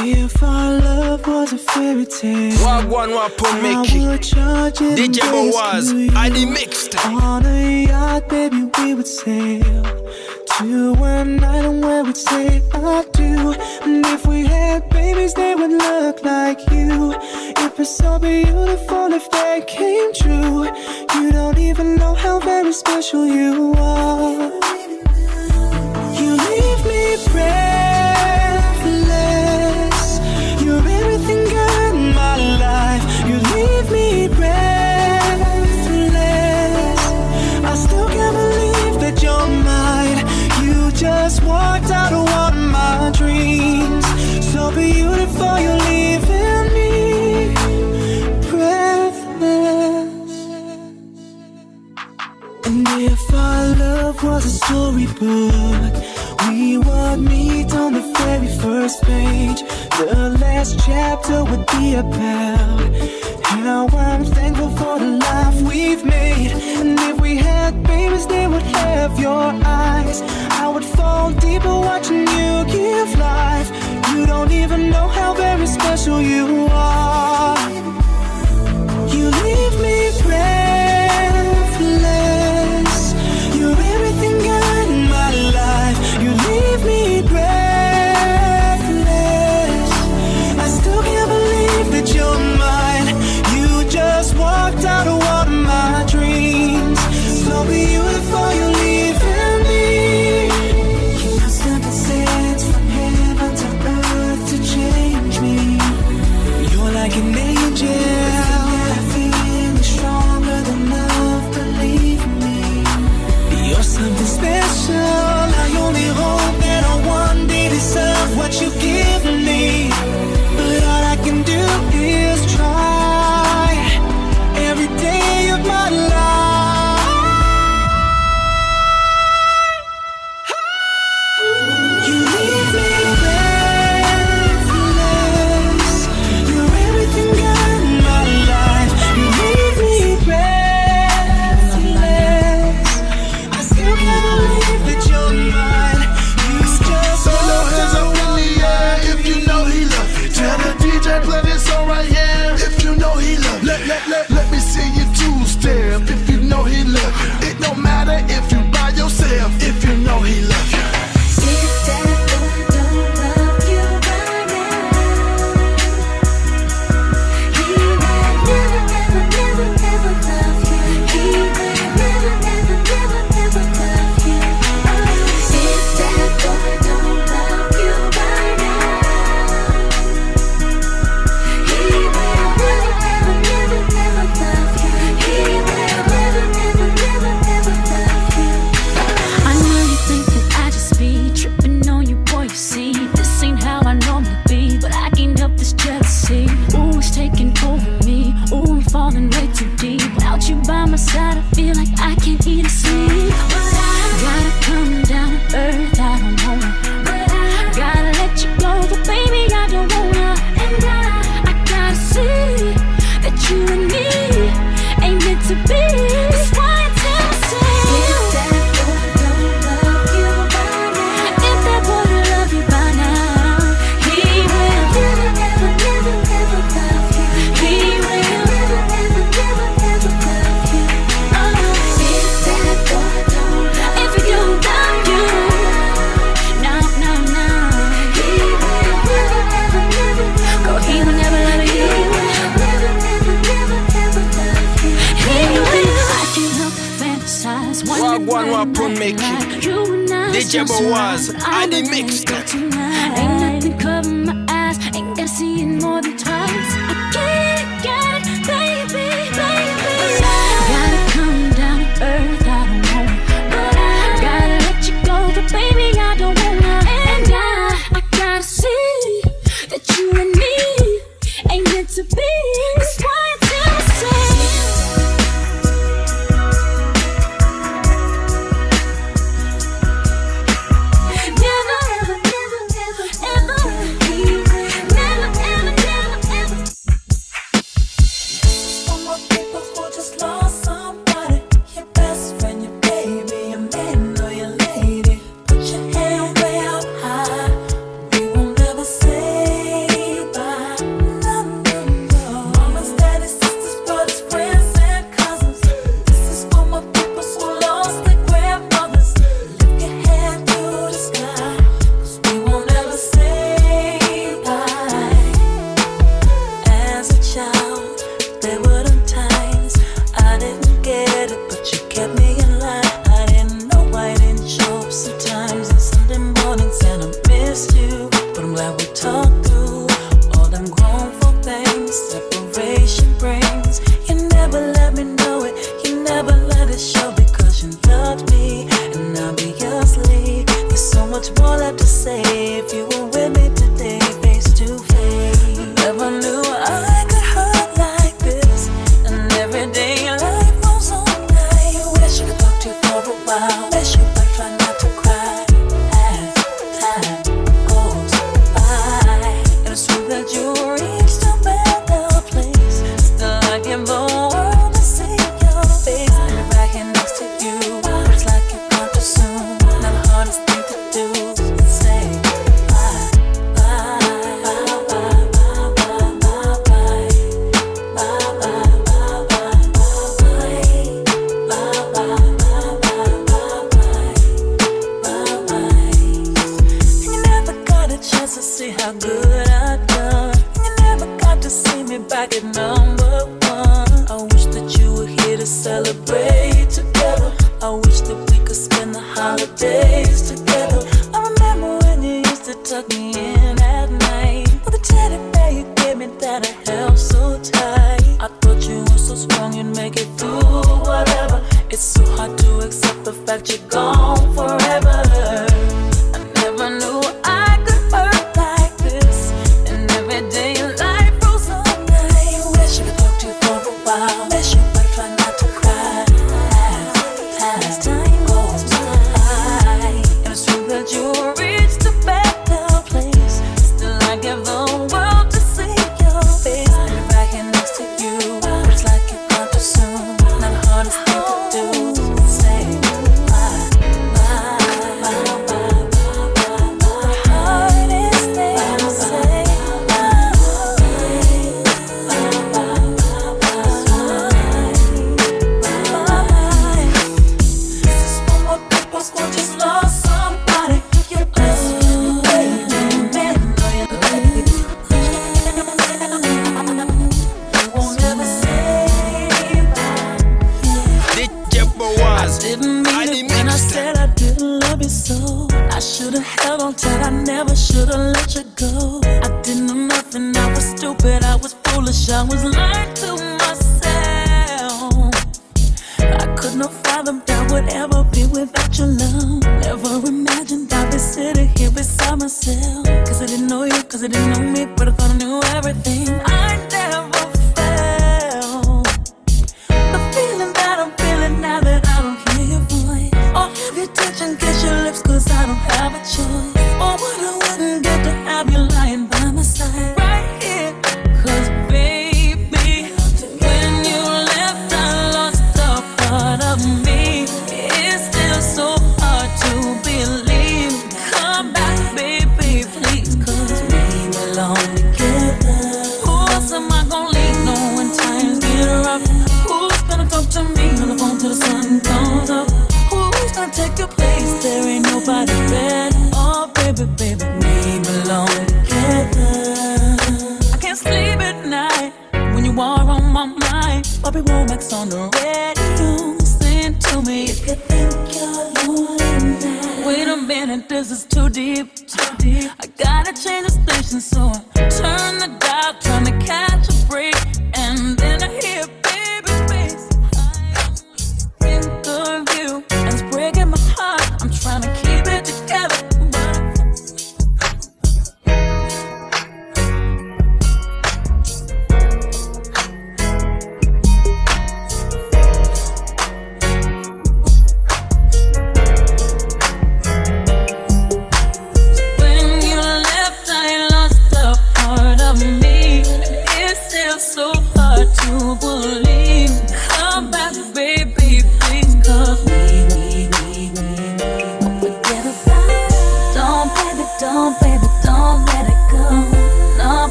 If our love was a fairy tale, Wagwan Wapon Mickey, DJ Boaz, I the mixed. On a yacht, baby, we would sail to a night and where we'd say I do. And if we had babies, they would look like you. If it's so beautiful, if that came true, you don't even know how very special you are. storybook. We would meet on the very first page. The last chapter would be about how I'm thankful for the life we've made. And if we had babies, they would have your eyes. I would fall deeper watching you give life. You don't even know how very special you are.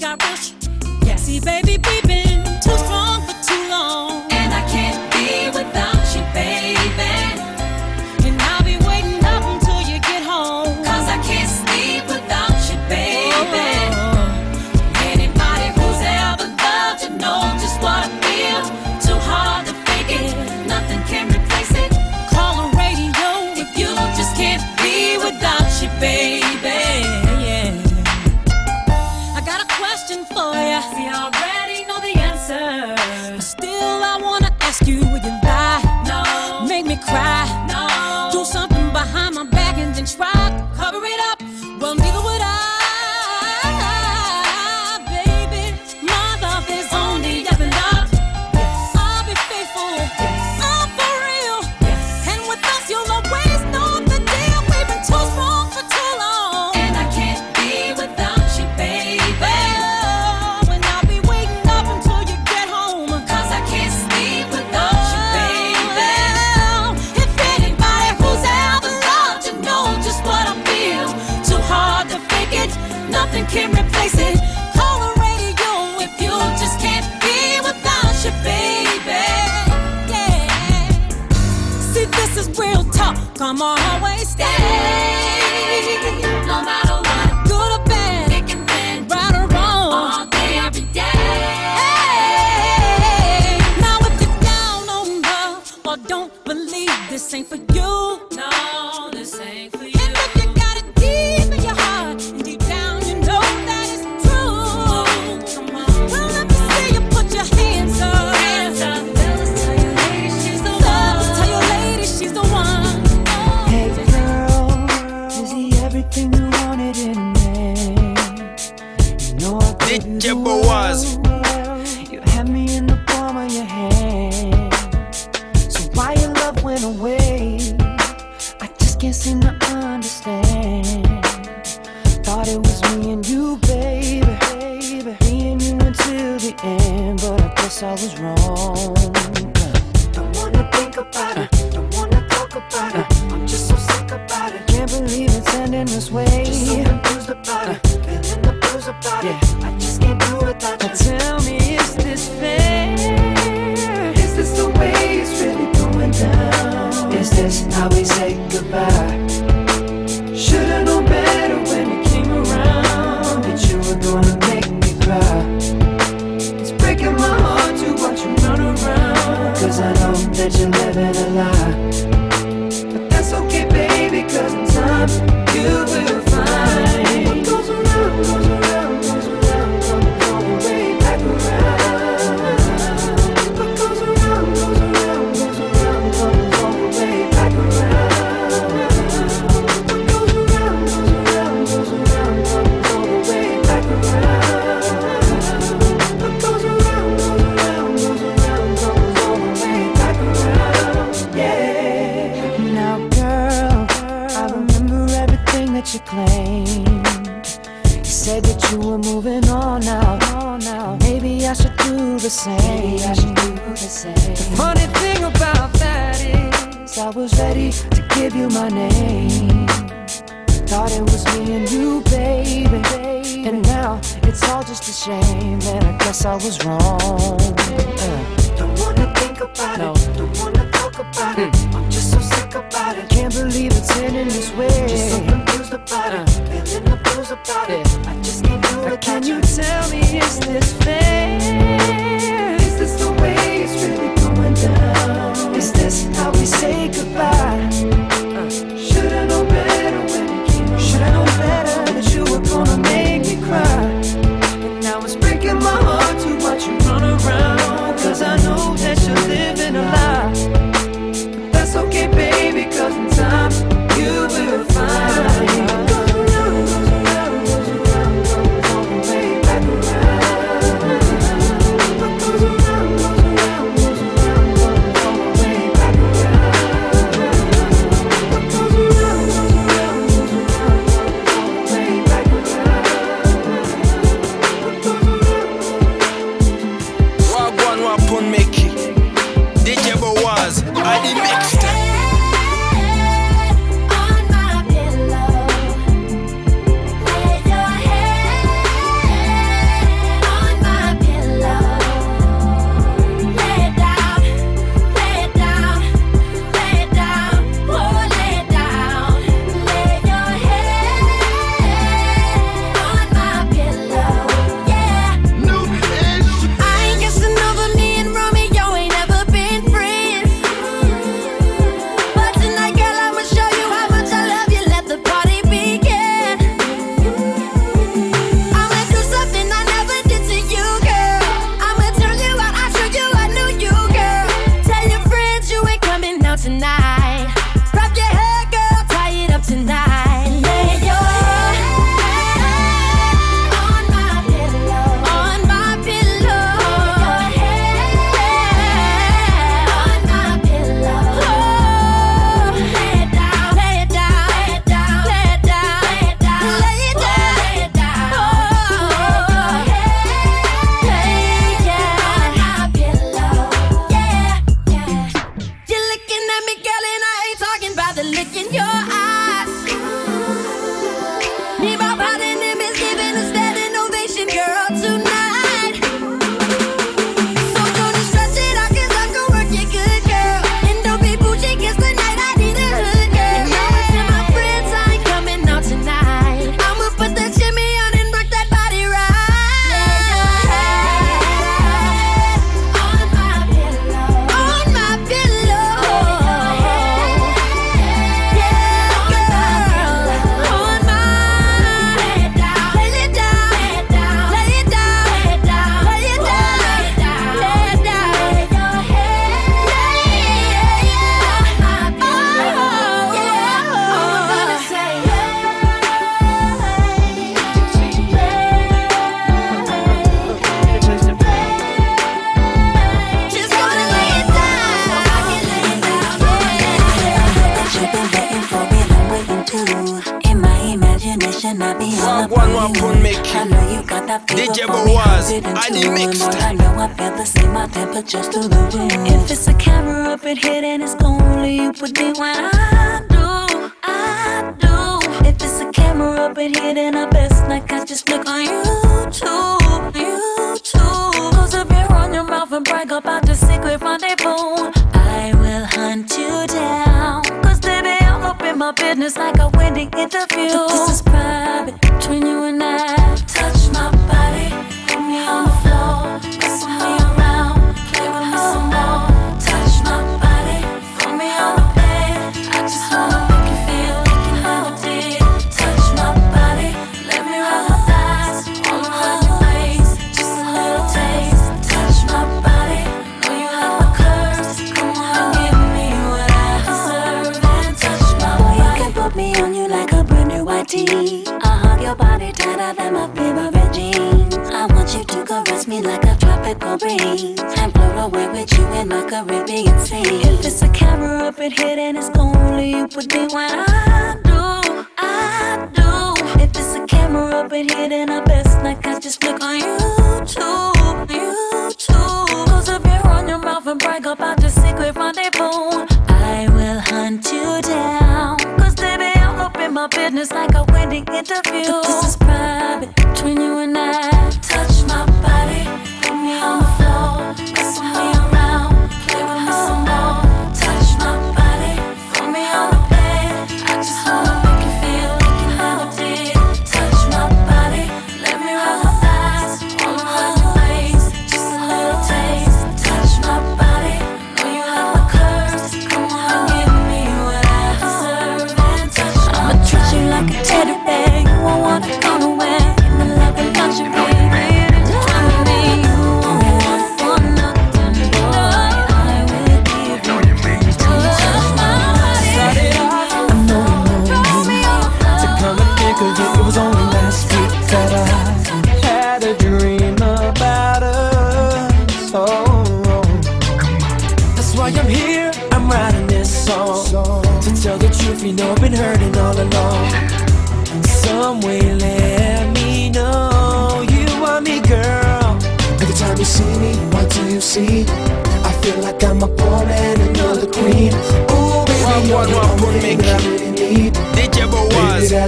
Should've known better when it came around.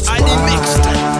I mixed.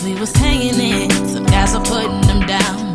we was hanging in. Some guys are putting them down.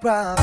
Got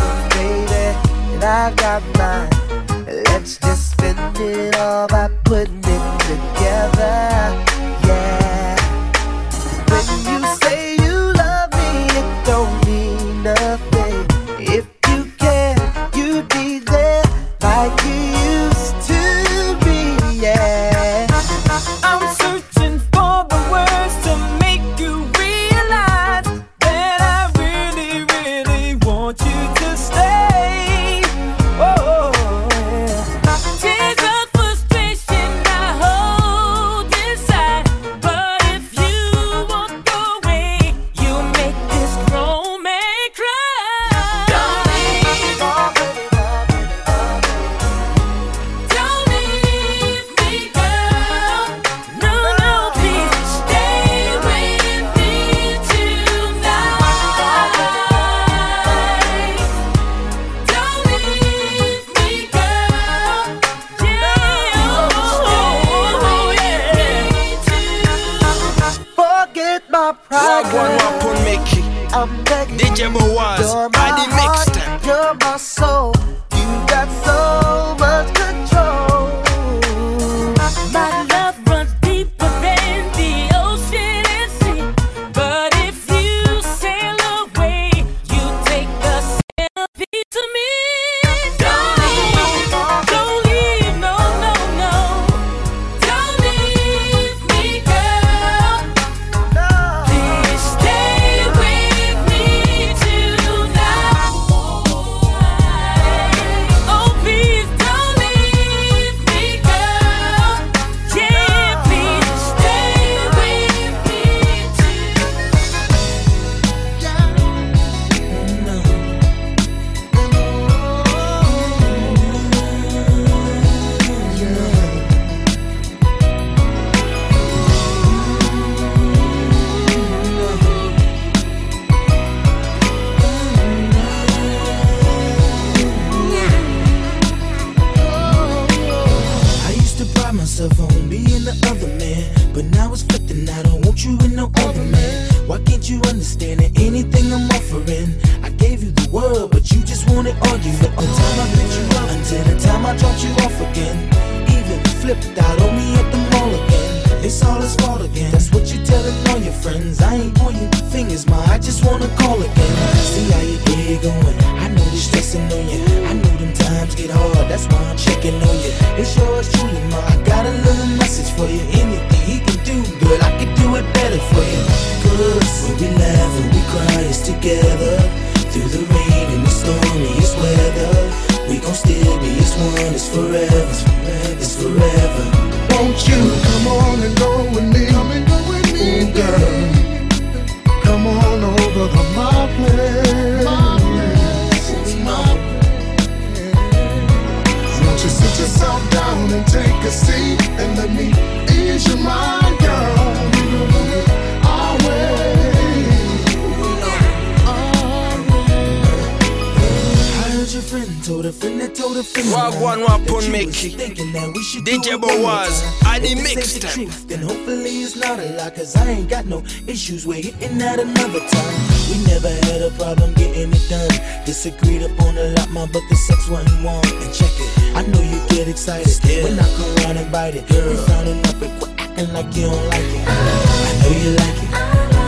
what you want and check it. I know you get excited yeah. when I come around and bite it. Girl, you frowning up and quit acting like you don't like it. I know you like it,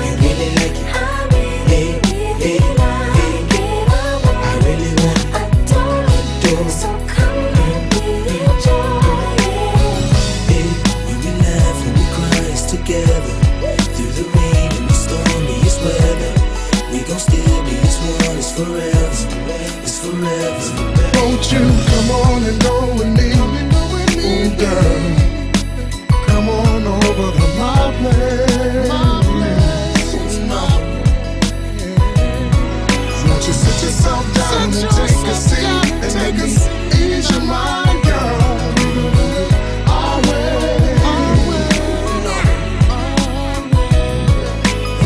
you really like it. with you. Come on and go with me. oh girl. Come on over to my place. You sit yourself down and take a seat and ease your mind, girl?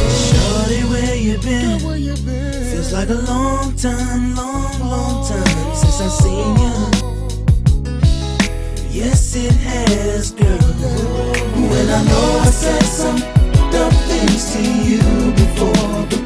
Shorty, where you been? Feels like a long time, long since I seen you. Yes, it has, girl. When I know I said some dumb things to you before.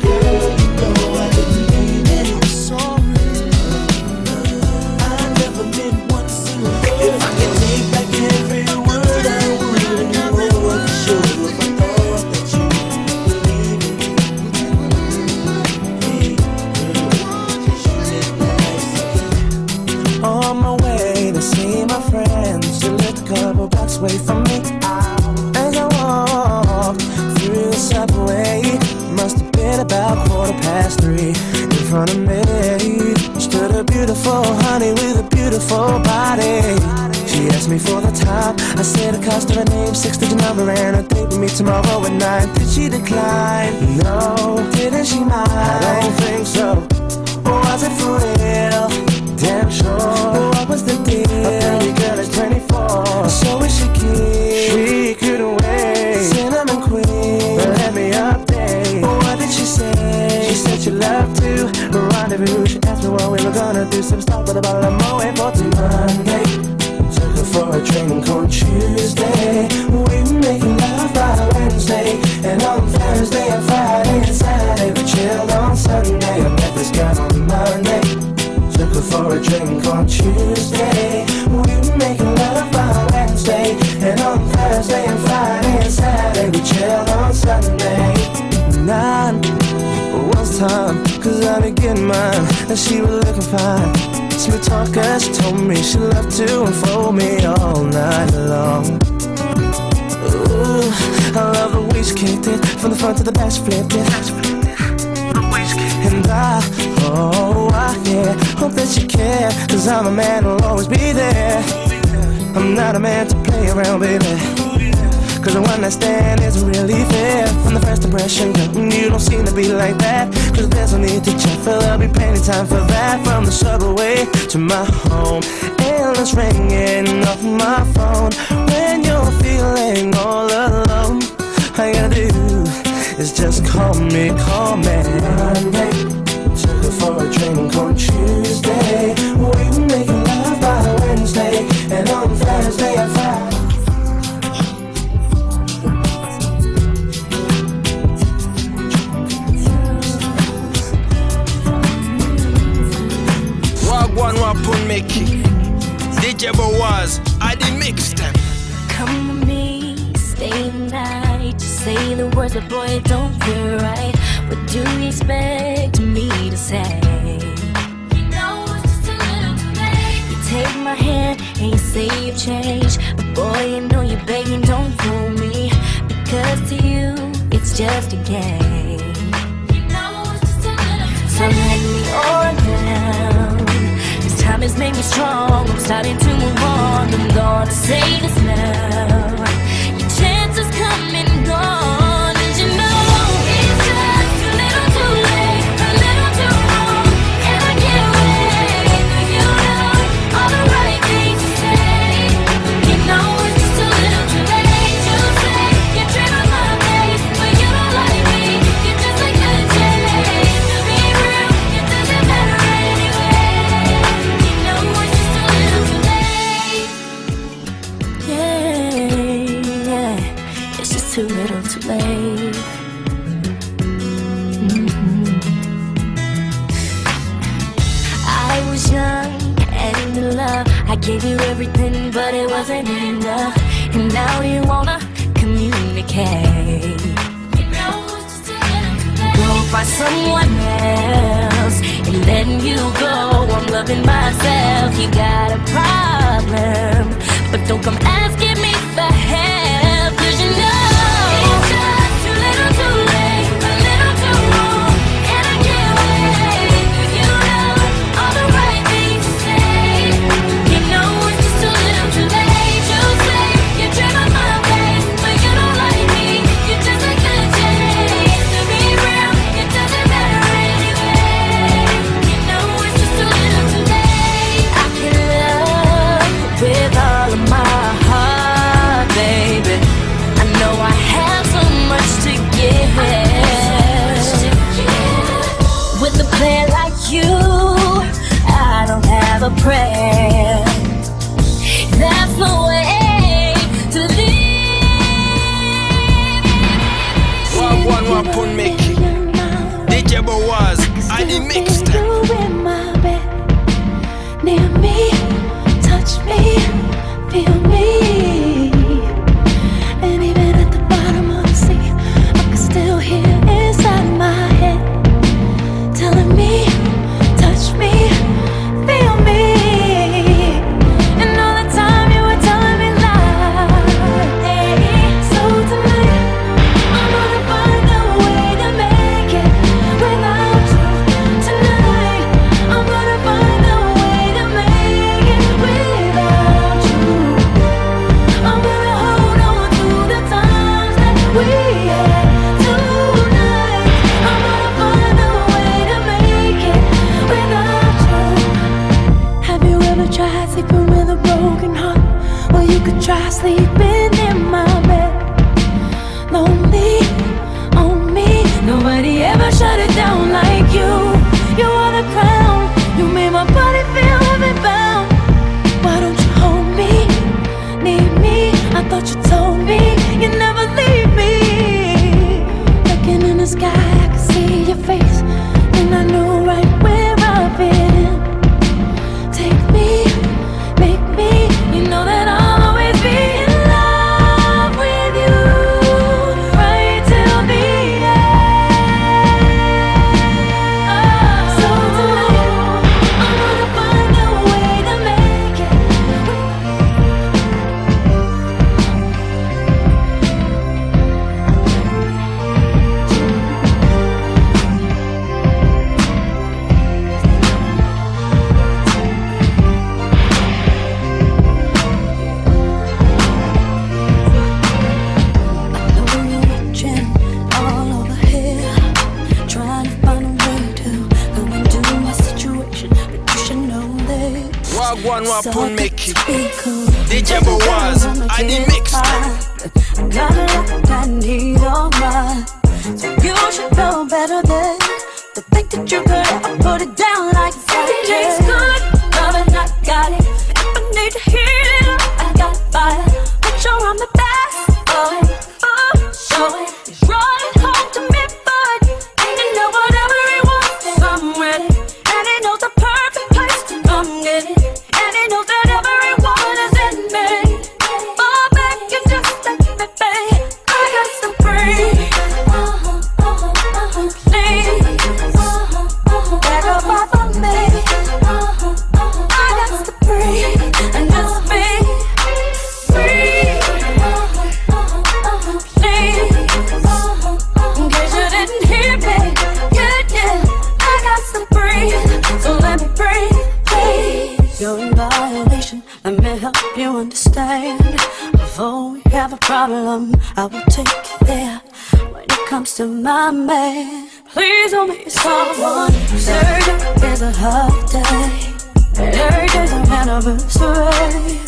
cloud. The the she flipped it. And I, oh, I, yeah Hope that you care Cause I'm a man who'll always be there. I'm not a man to play around, baby. Cause a one night stand isn't really fair. From the first impression, you don't seem to be like that. Cause there's no need to check, for there'll be plenty time for that. From the subway to my home Endless ringing off my phone. When you're feeling all alone you gotta do is just call me, call me. Monday, took her for a drink on Tuesday. We were making love by Wednesday. And on Thursday I Friday Wagwan Wapun Mickey. DJ Boaz, I the mixtape. Come say the words, but boy, it don't feel right. What do you expect me to say? You know it's just a little too late. You take my hand and you say you've changed. But boy, you know you're begging, don't fool me. Because to you, it's just a game. You know it's just a little too so let me on down. This time has made me strong. I'm starting to move on. I'm gonna say this now. You everything, but it wasn't enough. And now you wanna communicate. Go find someone else and letting you go. I'm loving myself. You got a problem, but don't come prayer. Please don't be someone Surgery is a holiday. Every day's an anniversary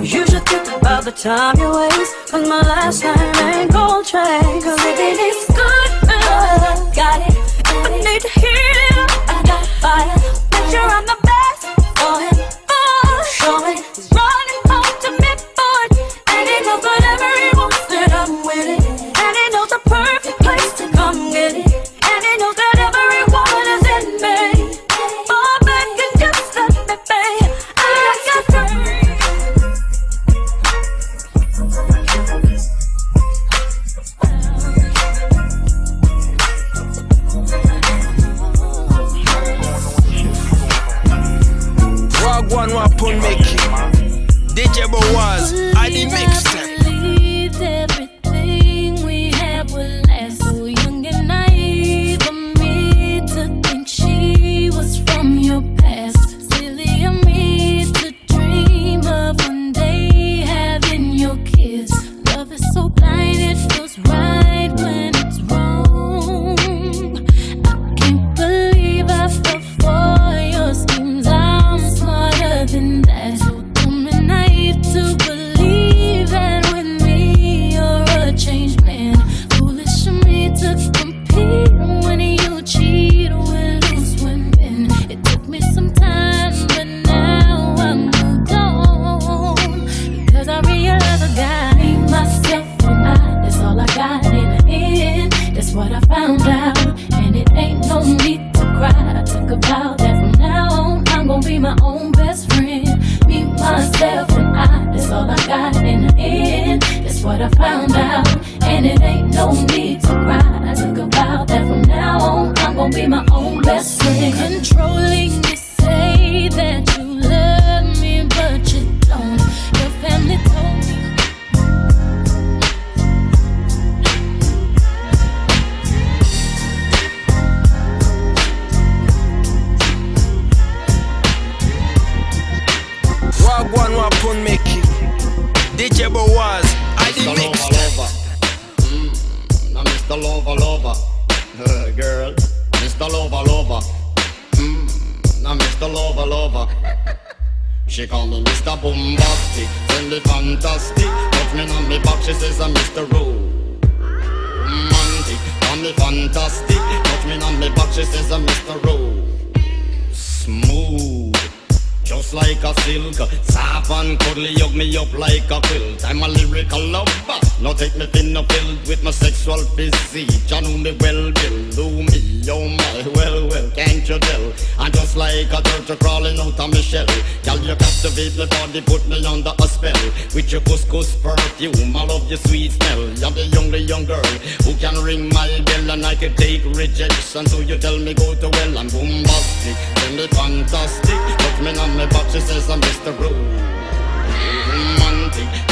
You should think about the time you waste Cause my last name ain't Coltrane. Cause if it is good enough Got it. I need to heat it up I got fire. Picture on the With your couscous perfume, I love your sweet smell. You're the only young girl who can ring my bell and I can take rejection. So you tell me go to well, I'm boombastic, tell me fantastic. Touch me on my back, she says I'm Mr. Romantic,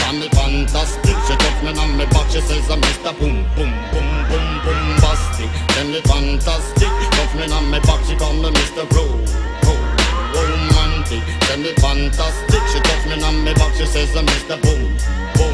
call me fantastic. She touch me on my back, she says I'm Mr. Boom, boom, boom, boom, boombastic. Tell me fantastic, touch me on my back, she call me Mr. Ro romantic. Tell me fantastic. She touch me on my back. She says, uh, I'm Mr. Boom, boom.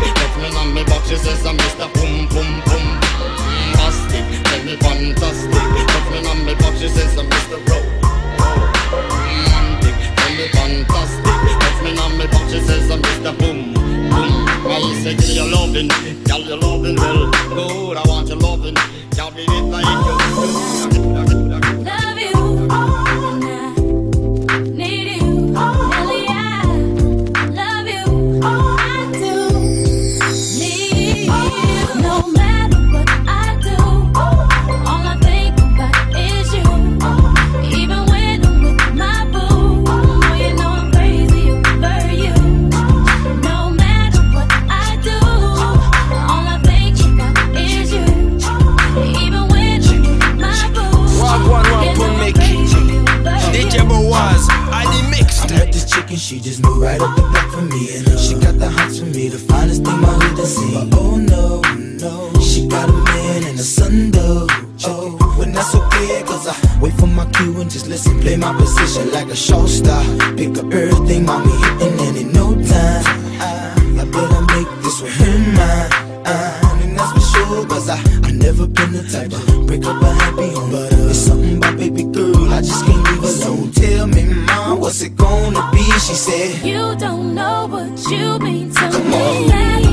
Me on me back, she says uh, I'm Mr. Boom Boom Boom. Fantastic, tell me fantastic. Me on me back, she says I'm Mr. Ro- romantic and the fantastic. Me on me she says uh, I'm Mr. Boom Boom. I say, you're you're loving well. Good, I want your loving. Girl, be it like you. She just moved right up the block for me And she got the hots for me, the finest thing my hood has seen. But oh no, no, she got a man and a son though Oh, when that's okay, cause I wait for my cue and just listen Play my position like a show star. Pick up everything, mommy hitting and in no time. I, I better make this with her mine And that's for sure, cause I, I never been the type to break up a happy home. But uh, it's something about baby girl, I just can't alone Tell me, mom, what's it gonna be? She said You don't know what you mean to Come me. on.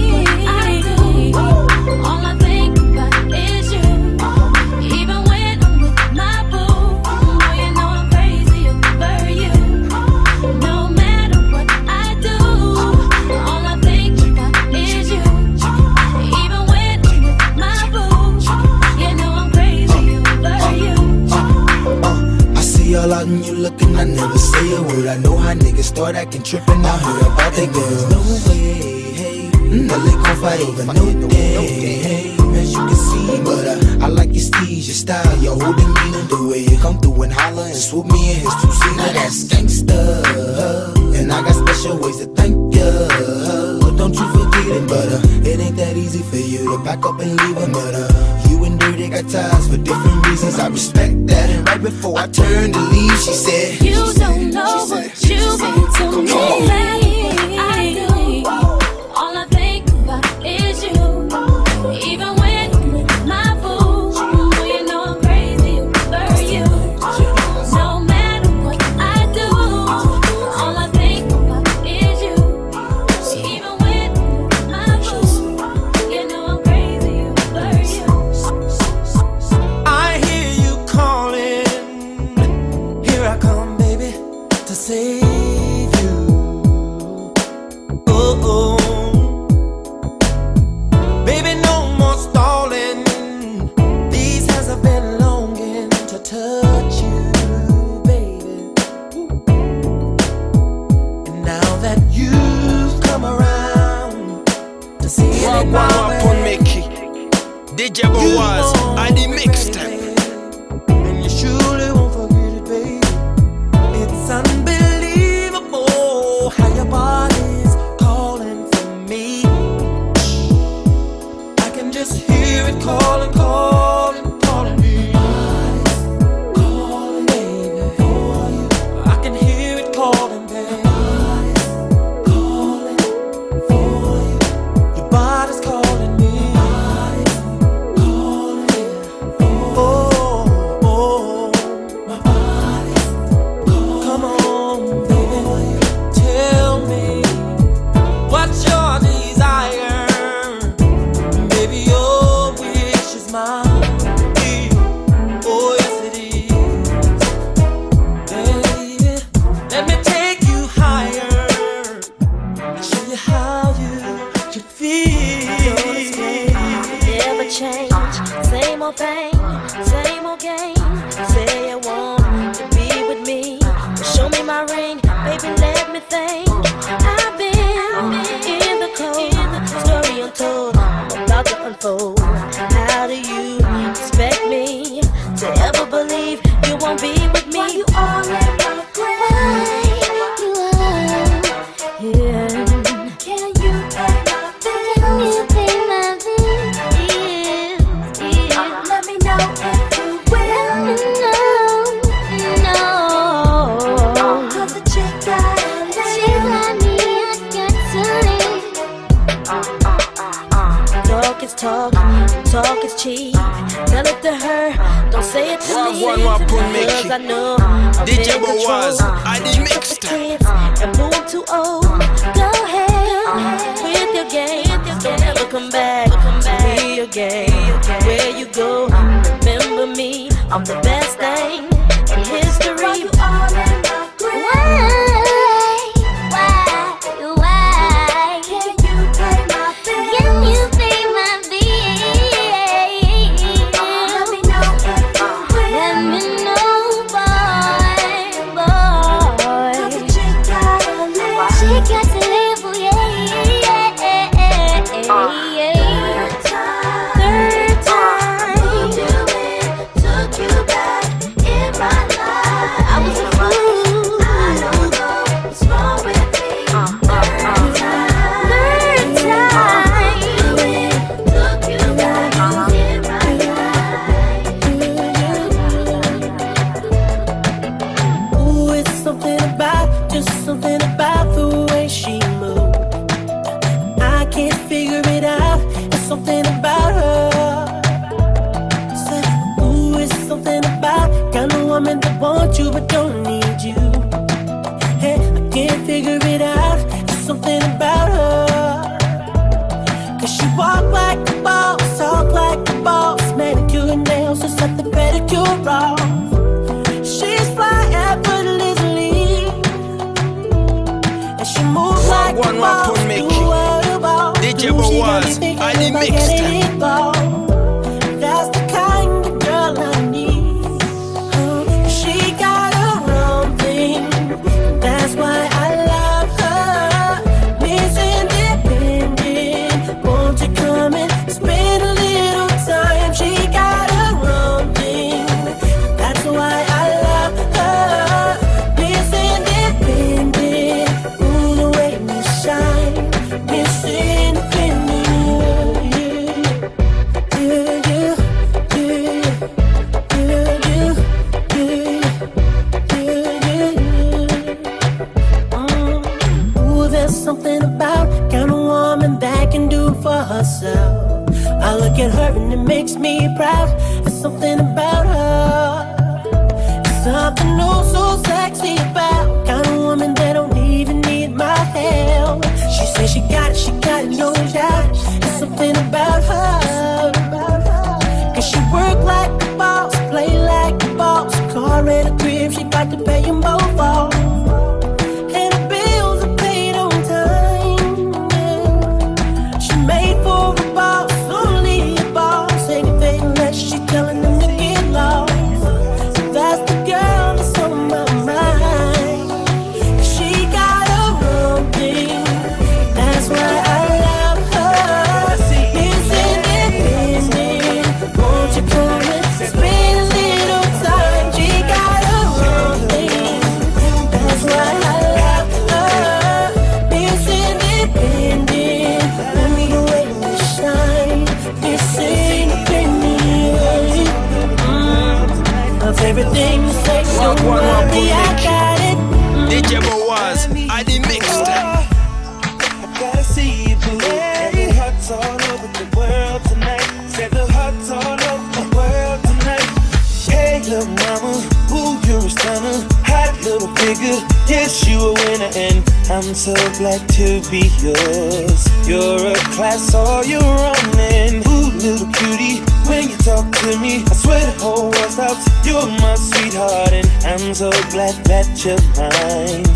And I never say a word. I know how niggas start acting trippin'. I heard about that girl. No way, hey. Mm, gon' fight over no day, hey. As you can see, but uh, I like your steez, your style, your whole demeanor, the way you come through and holler and swoop me in his two seater. That's gangsta, and I got special ways to thank ya. Don't you forget it, but uh, it ain't that easy for you to back up and leave but uh, you and Dirty got ties for different reasons. I respect that. And right before I turned to leave, she said, You don't know what you mean to me. Again. Glad that you're mine.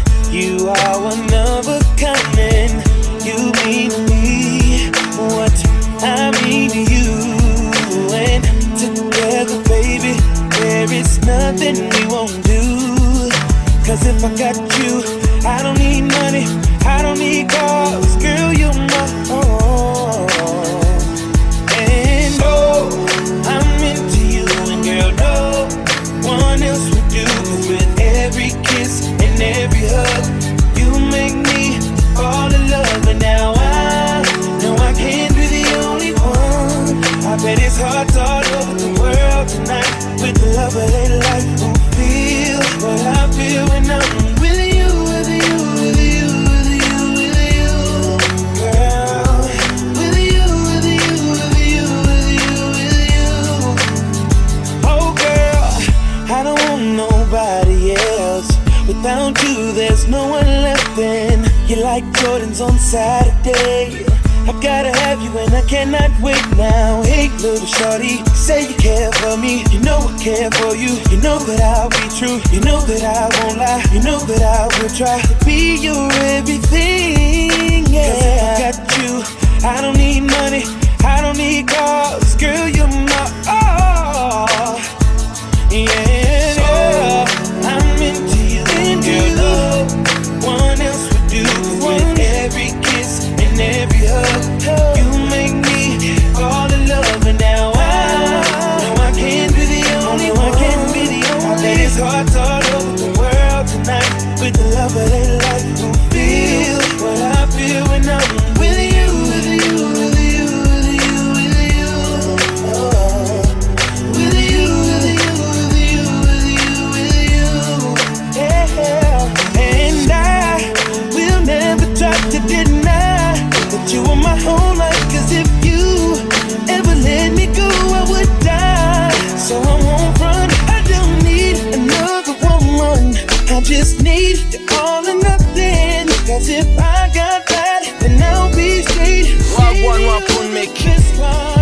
Rock one, make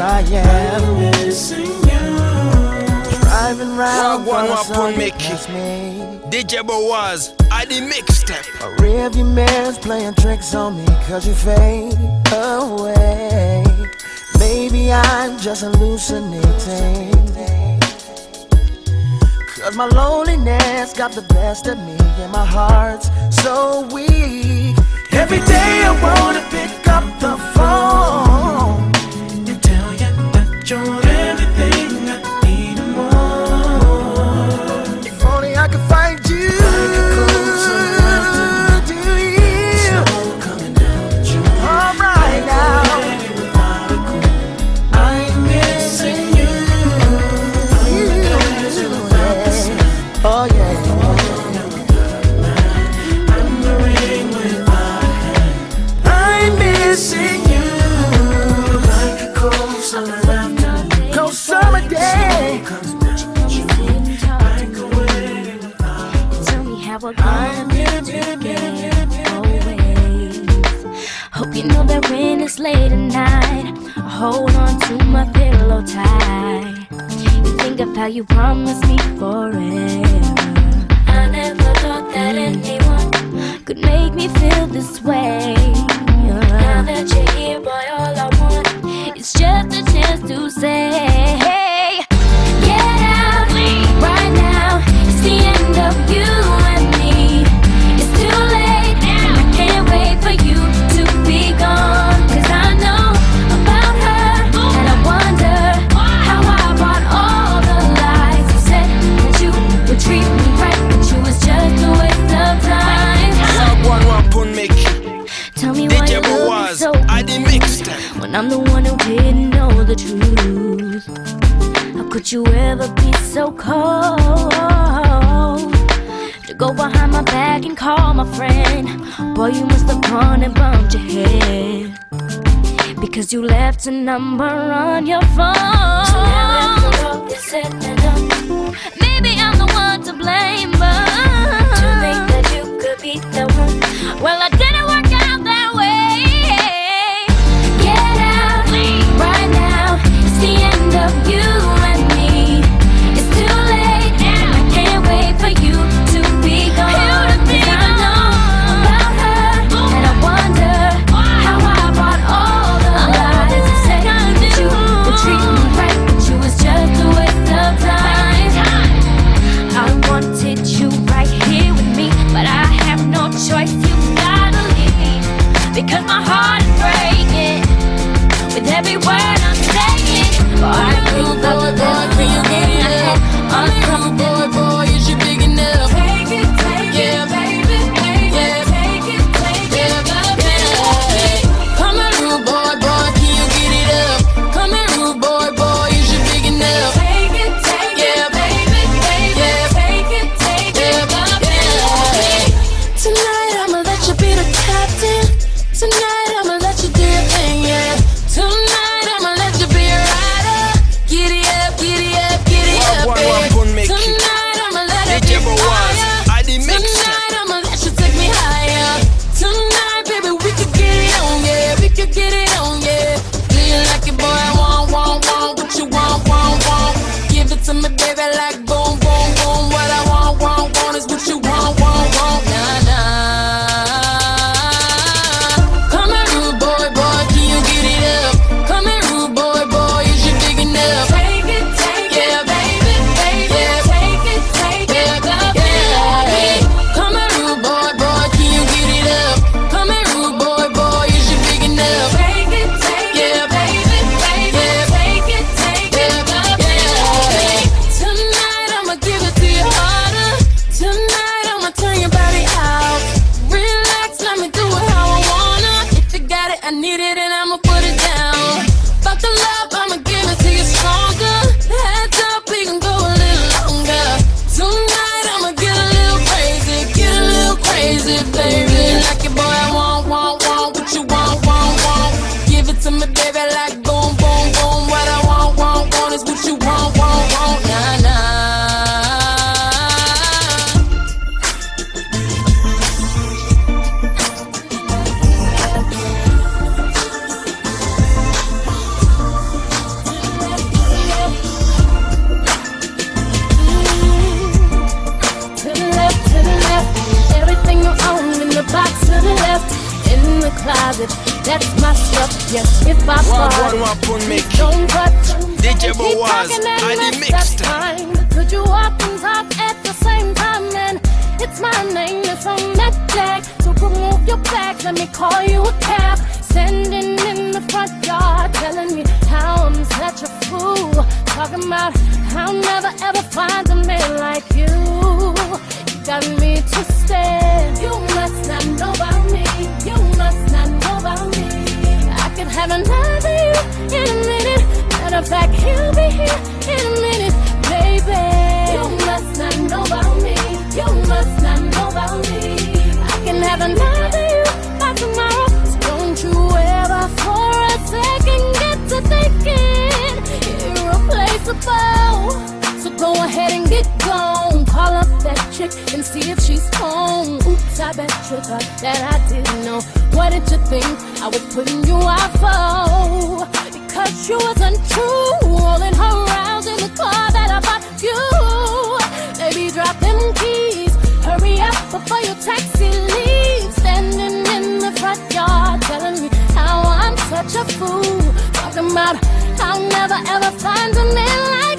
I am. Missing you. Driving round one upon me. DJ was, I the mixtape. A rearview mirror's playing tricks on me, cause you fade away. Maybe I'm just hallucinating. Cause my loneliness got the best of me, and my heart's so weak. Every day I wanna pick up the phone hold on to my pillow tight. You think of how you promised me forever. I never thought that anyone could make me feel this way. Now that you're here, boy, all I want is just a chance to say. Would you ever be so cold to go behind my back and call my friend? Boy, you must have gone and bumped your head because you left a number on your phone. So now after all is said and maybe I'm the one to blame, but to think that you could be the one. Well, I didn't. a fool. Talking about I'll never ever find a man like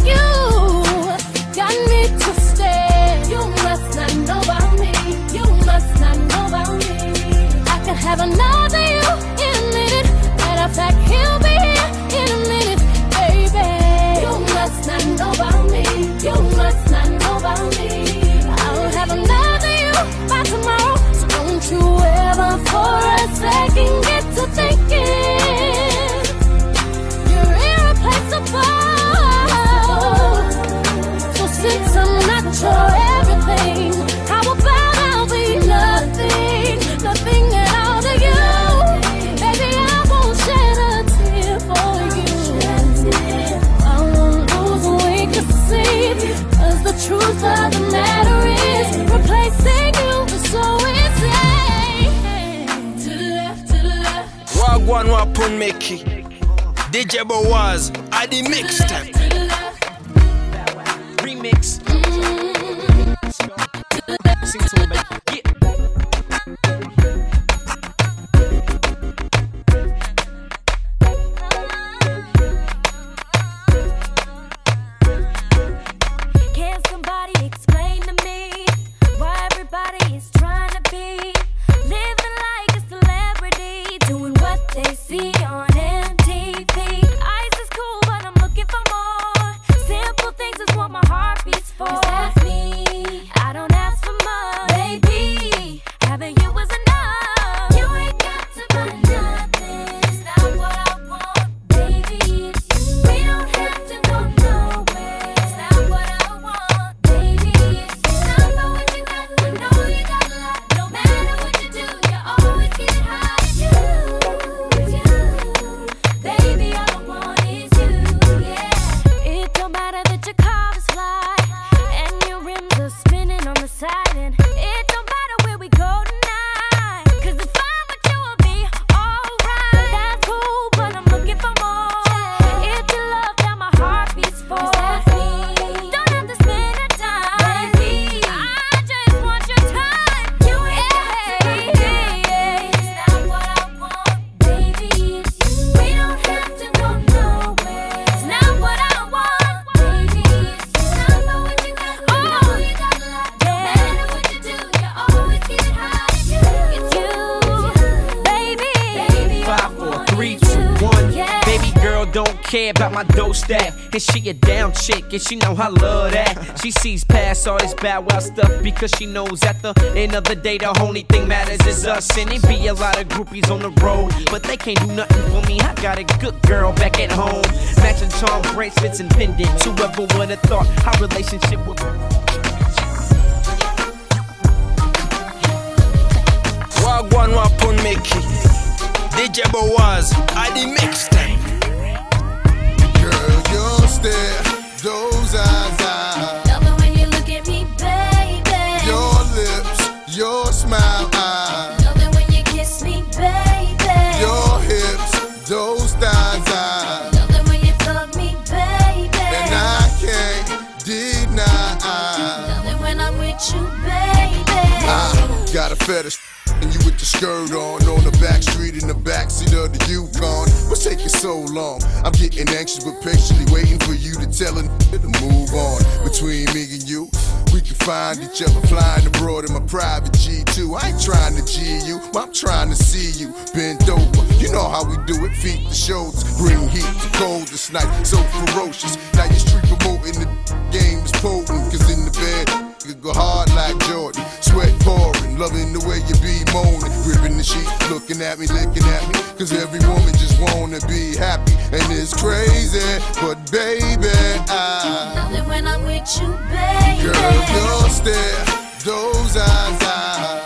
Nwa Pun Meki, DJ Boaz, Adi Mixtape. And she know I love that. She sees past all this bad wild stuff because she knows at the end of the day the only thing matters is us. And it be a lot of groupies on the road, but they can't do nothing for me. I got a good girl back at home. Matching charm bracelets and pendants. Whoever would have thought our relationship would. Wagwan Wapun Meki DJ Boaz, I the mixtape. Girl, you're still. fetish. And you with the skirt on, on the back street in the backseat of the Yukon. What's taking so long? I'm getting anxious, but patiently waiting for you to tell a to move on. Between me and you, we can find each other flying abroad in my private G2. I ain't trying to G you, I'm trying to see you bent over. You know how we do it, feet to shoulders, bring heat to cold this night, so ferocious. Now you street promoting the game is potent, cause in the bed, you go hard like Jordan, sweat pouring loving the way you be moaning, ripping the sheet, looking at me, licking at me, cause every woman just wanna be happy, and it's crazy, but baby, I love it when I'm with you, baby. Girl, your stare, those eyes, I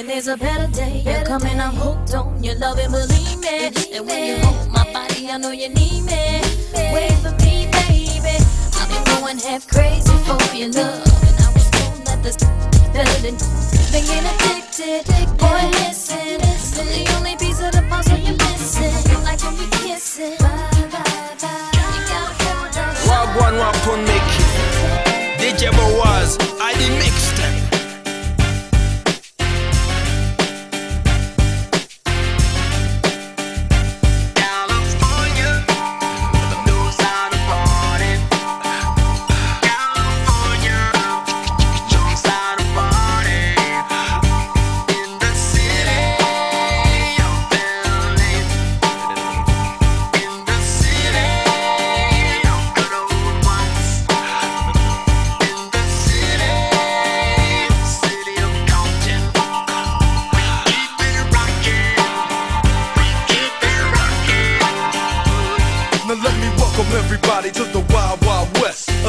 when there's a better day. You're coming, I'm hooked on your love and believe me. And when you hold my body, I know you need me. Wait for me, baby. I've been going half crazy for your love, and I was told that this than been getting addicted. Boy, listen, listen. the only piece of the puzzle you're missing, like when we kissing. Wagwan Wapun make DJ Boaz,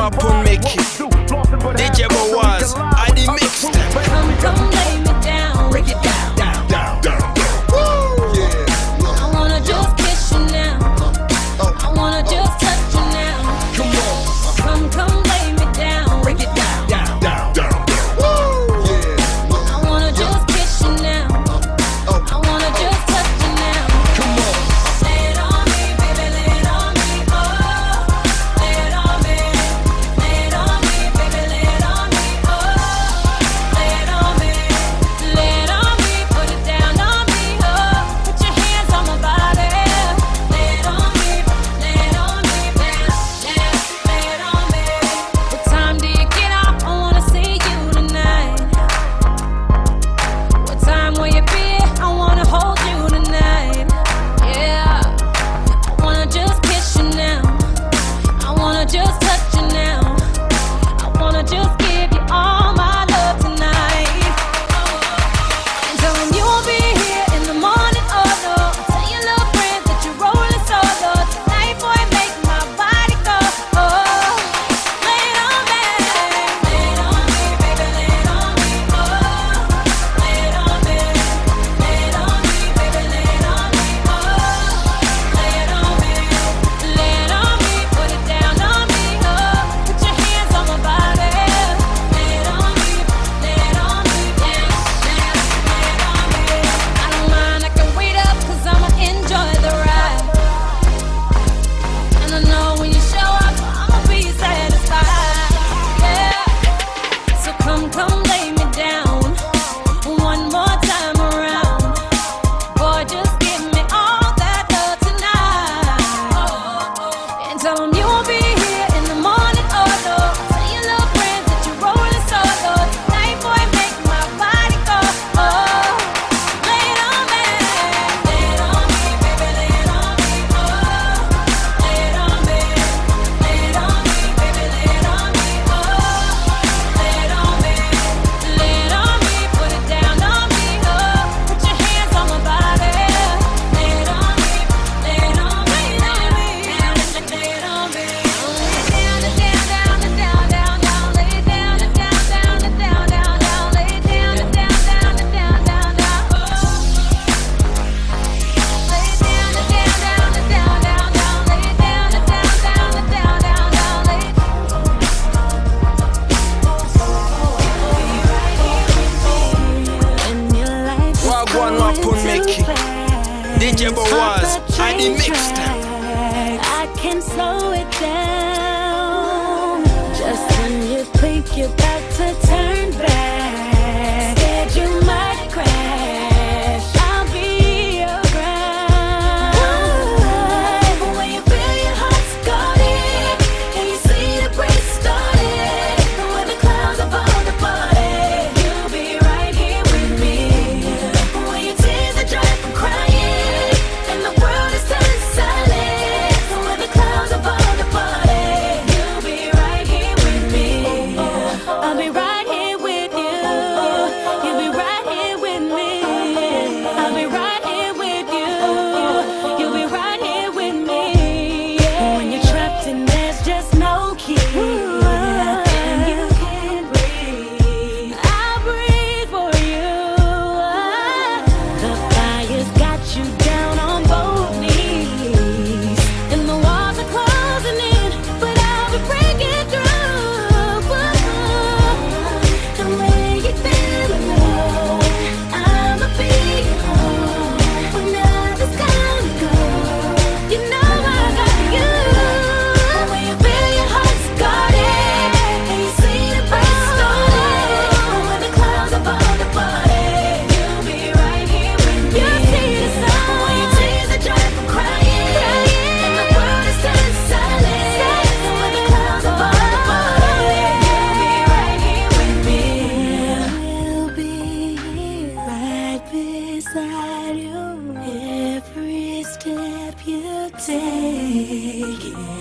Wagwan Wapun make DJ beside you every step you take.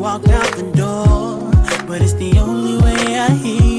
walked out the door, but it's the only way I hear.